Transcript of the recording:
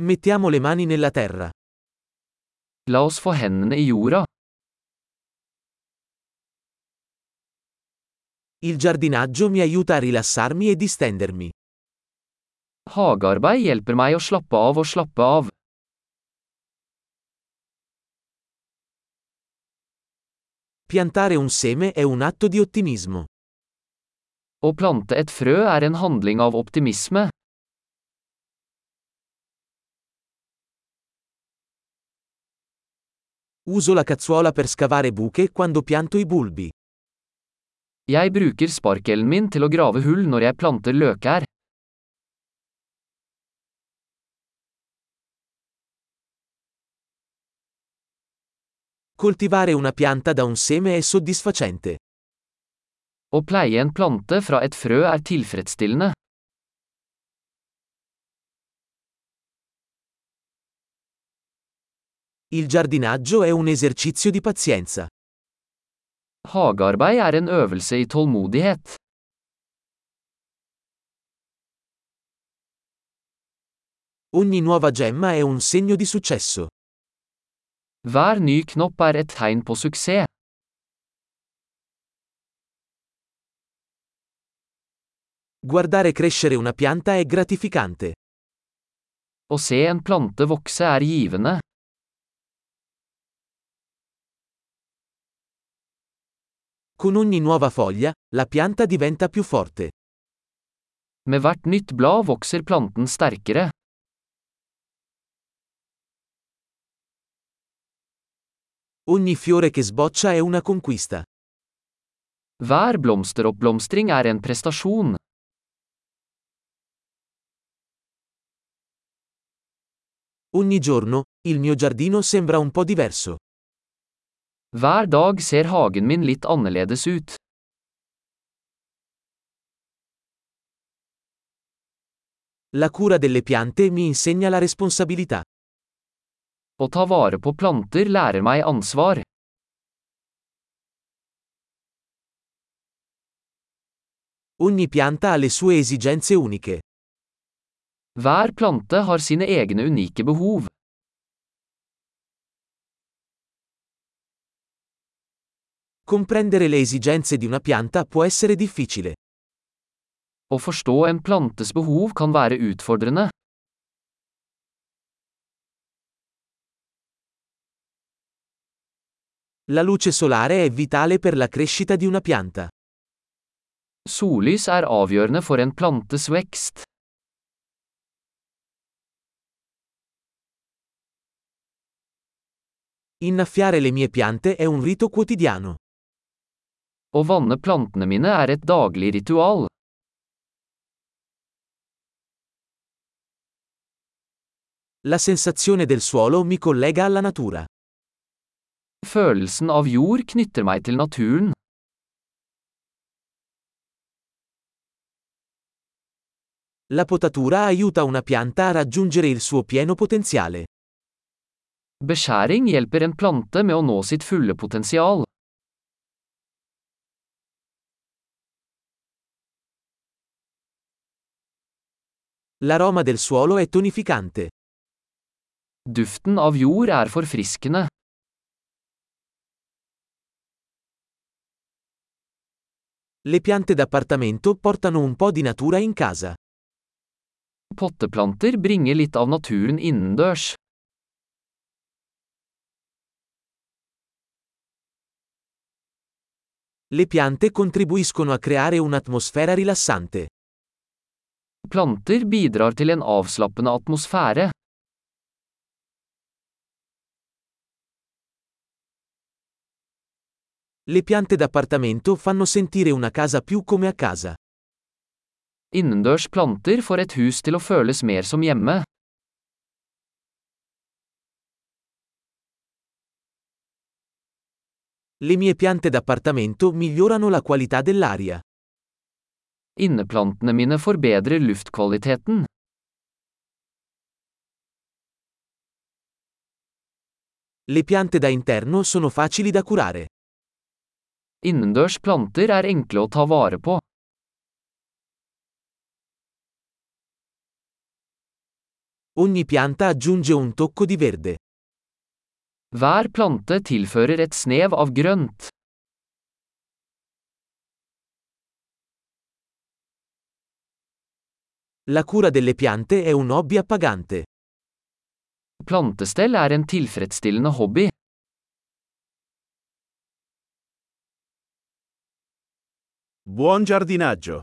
Mettiamo le mani nella terra. La oss få hendene i jorda. Il giardinaggio mi aiuta a rilassarmi e distendermi. Hagearbeid hjelper meg å slappe av og slappe av. Piantare un seme è un atto di ottimismo. Å plante et frø er en handling av optimisme. Uso la cazzuola per scavare buche quando pianto i bulbi. Jeg bruker sparkelen min til å grave hull når jeg planter løkær. Coltivare una pianta da un seme è soddisfacente. Å pleie en plante fra et frø er tilfredsstillende. Il giardinaggio è un esercizio di pazienza. Hagearbeid er en øvelse i tålmodighet. Ogni nuova gemma è un segno di successo. Hver ny knopp er et tegn på suksess. Guardare crescere una pianta è gratificante. Å se en plante vokse er givende. Con ogni nuova foglia, la pianta diventa più forte. Med hvert nytt blad vokser planten sterkere. Ogni fiore che sboccia è una conquista. Hver blomsteroppblomstring er en prestasjon. Ogni giorno, il mio giardino sembra un po' diverso. Hver dag ser hagen min litt annerledes ut. La cura delle piante mi insegna la responsabilità. Å ta vare på planter lærer meg ansvar. Ogni pianta ha le sue esigenze uniche. Hver plante har sine egne unike behov. Comprendere le esigenze di una pianta può essere difficile. Å forstå en plantes behov kan være utfordrende. La luce solare è vitale per la crescita di una pianta. Sollys er avgjørende for en plantes vekst. Innaffiare le mie piante è un rito quotidiano. Å vanne plantene mine er et daglig ritual. La sensazione del suolo mi collega alla natura. Følelsen av jord knytter meg til naturen. La potatura aiuta una pianta a raggiungere il suo pieno potenziale. Beskjæring hjelper en plante med å nå sitt fulle potensial. L'aroma del suolo è tonificante. Duften av jord er forfriskende. Le piante d'appartamento portano un po' di natura in casa. Potteplanter bringer litt av naturen innendørs. Le piante contribuiscono a creare un'atmosfera rilassante. Planter bidrar til en avslappende atmosfære. Le piante d'appartamento fanno sentire una casa più come a casa. Innendørs planter får et hus til å føles mer som hjemme. Le mie piante d'appartamento migliorano la qualità dell'aria. Inneplantene mine forbedrer luftkvaliteten. Le piante da interno sono facili da curare. Innendørs planter er enkle å ta vare på. Ogni pianta aggiunge un tocco di verde. Hver plante tilfører et snev av grønt. La cura delle piante è un hobby appagante. Plantestell er en tilfredsstillende hobby. Buon giardinaggio!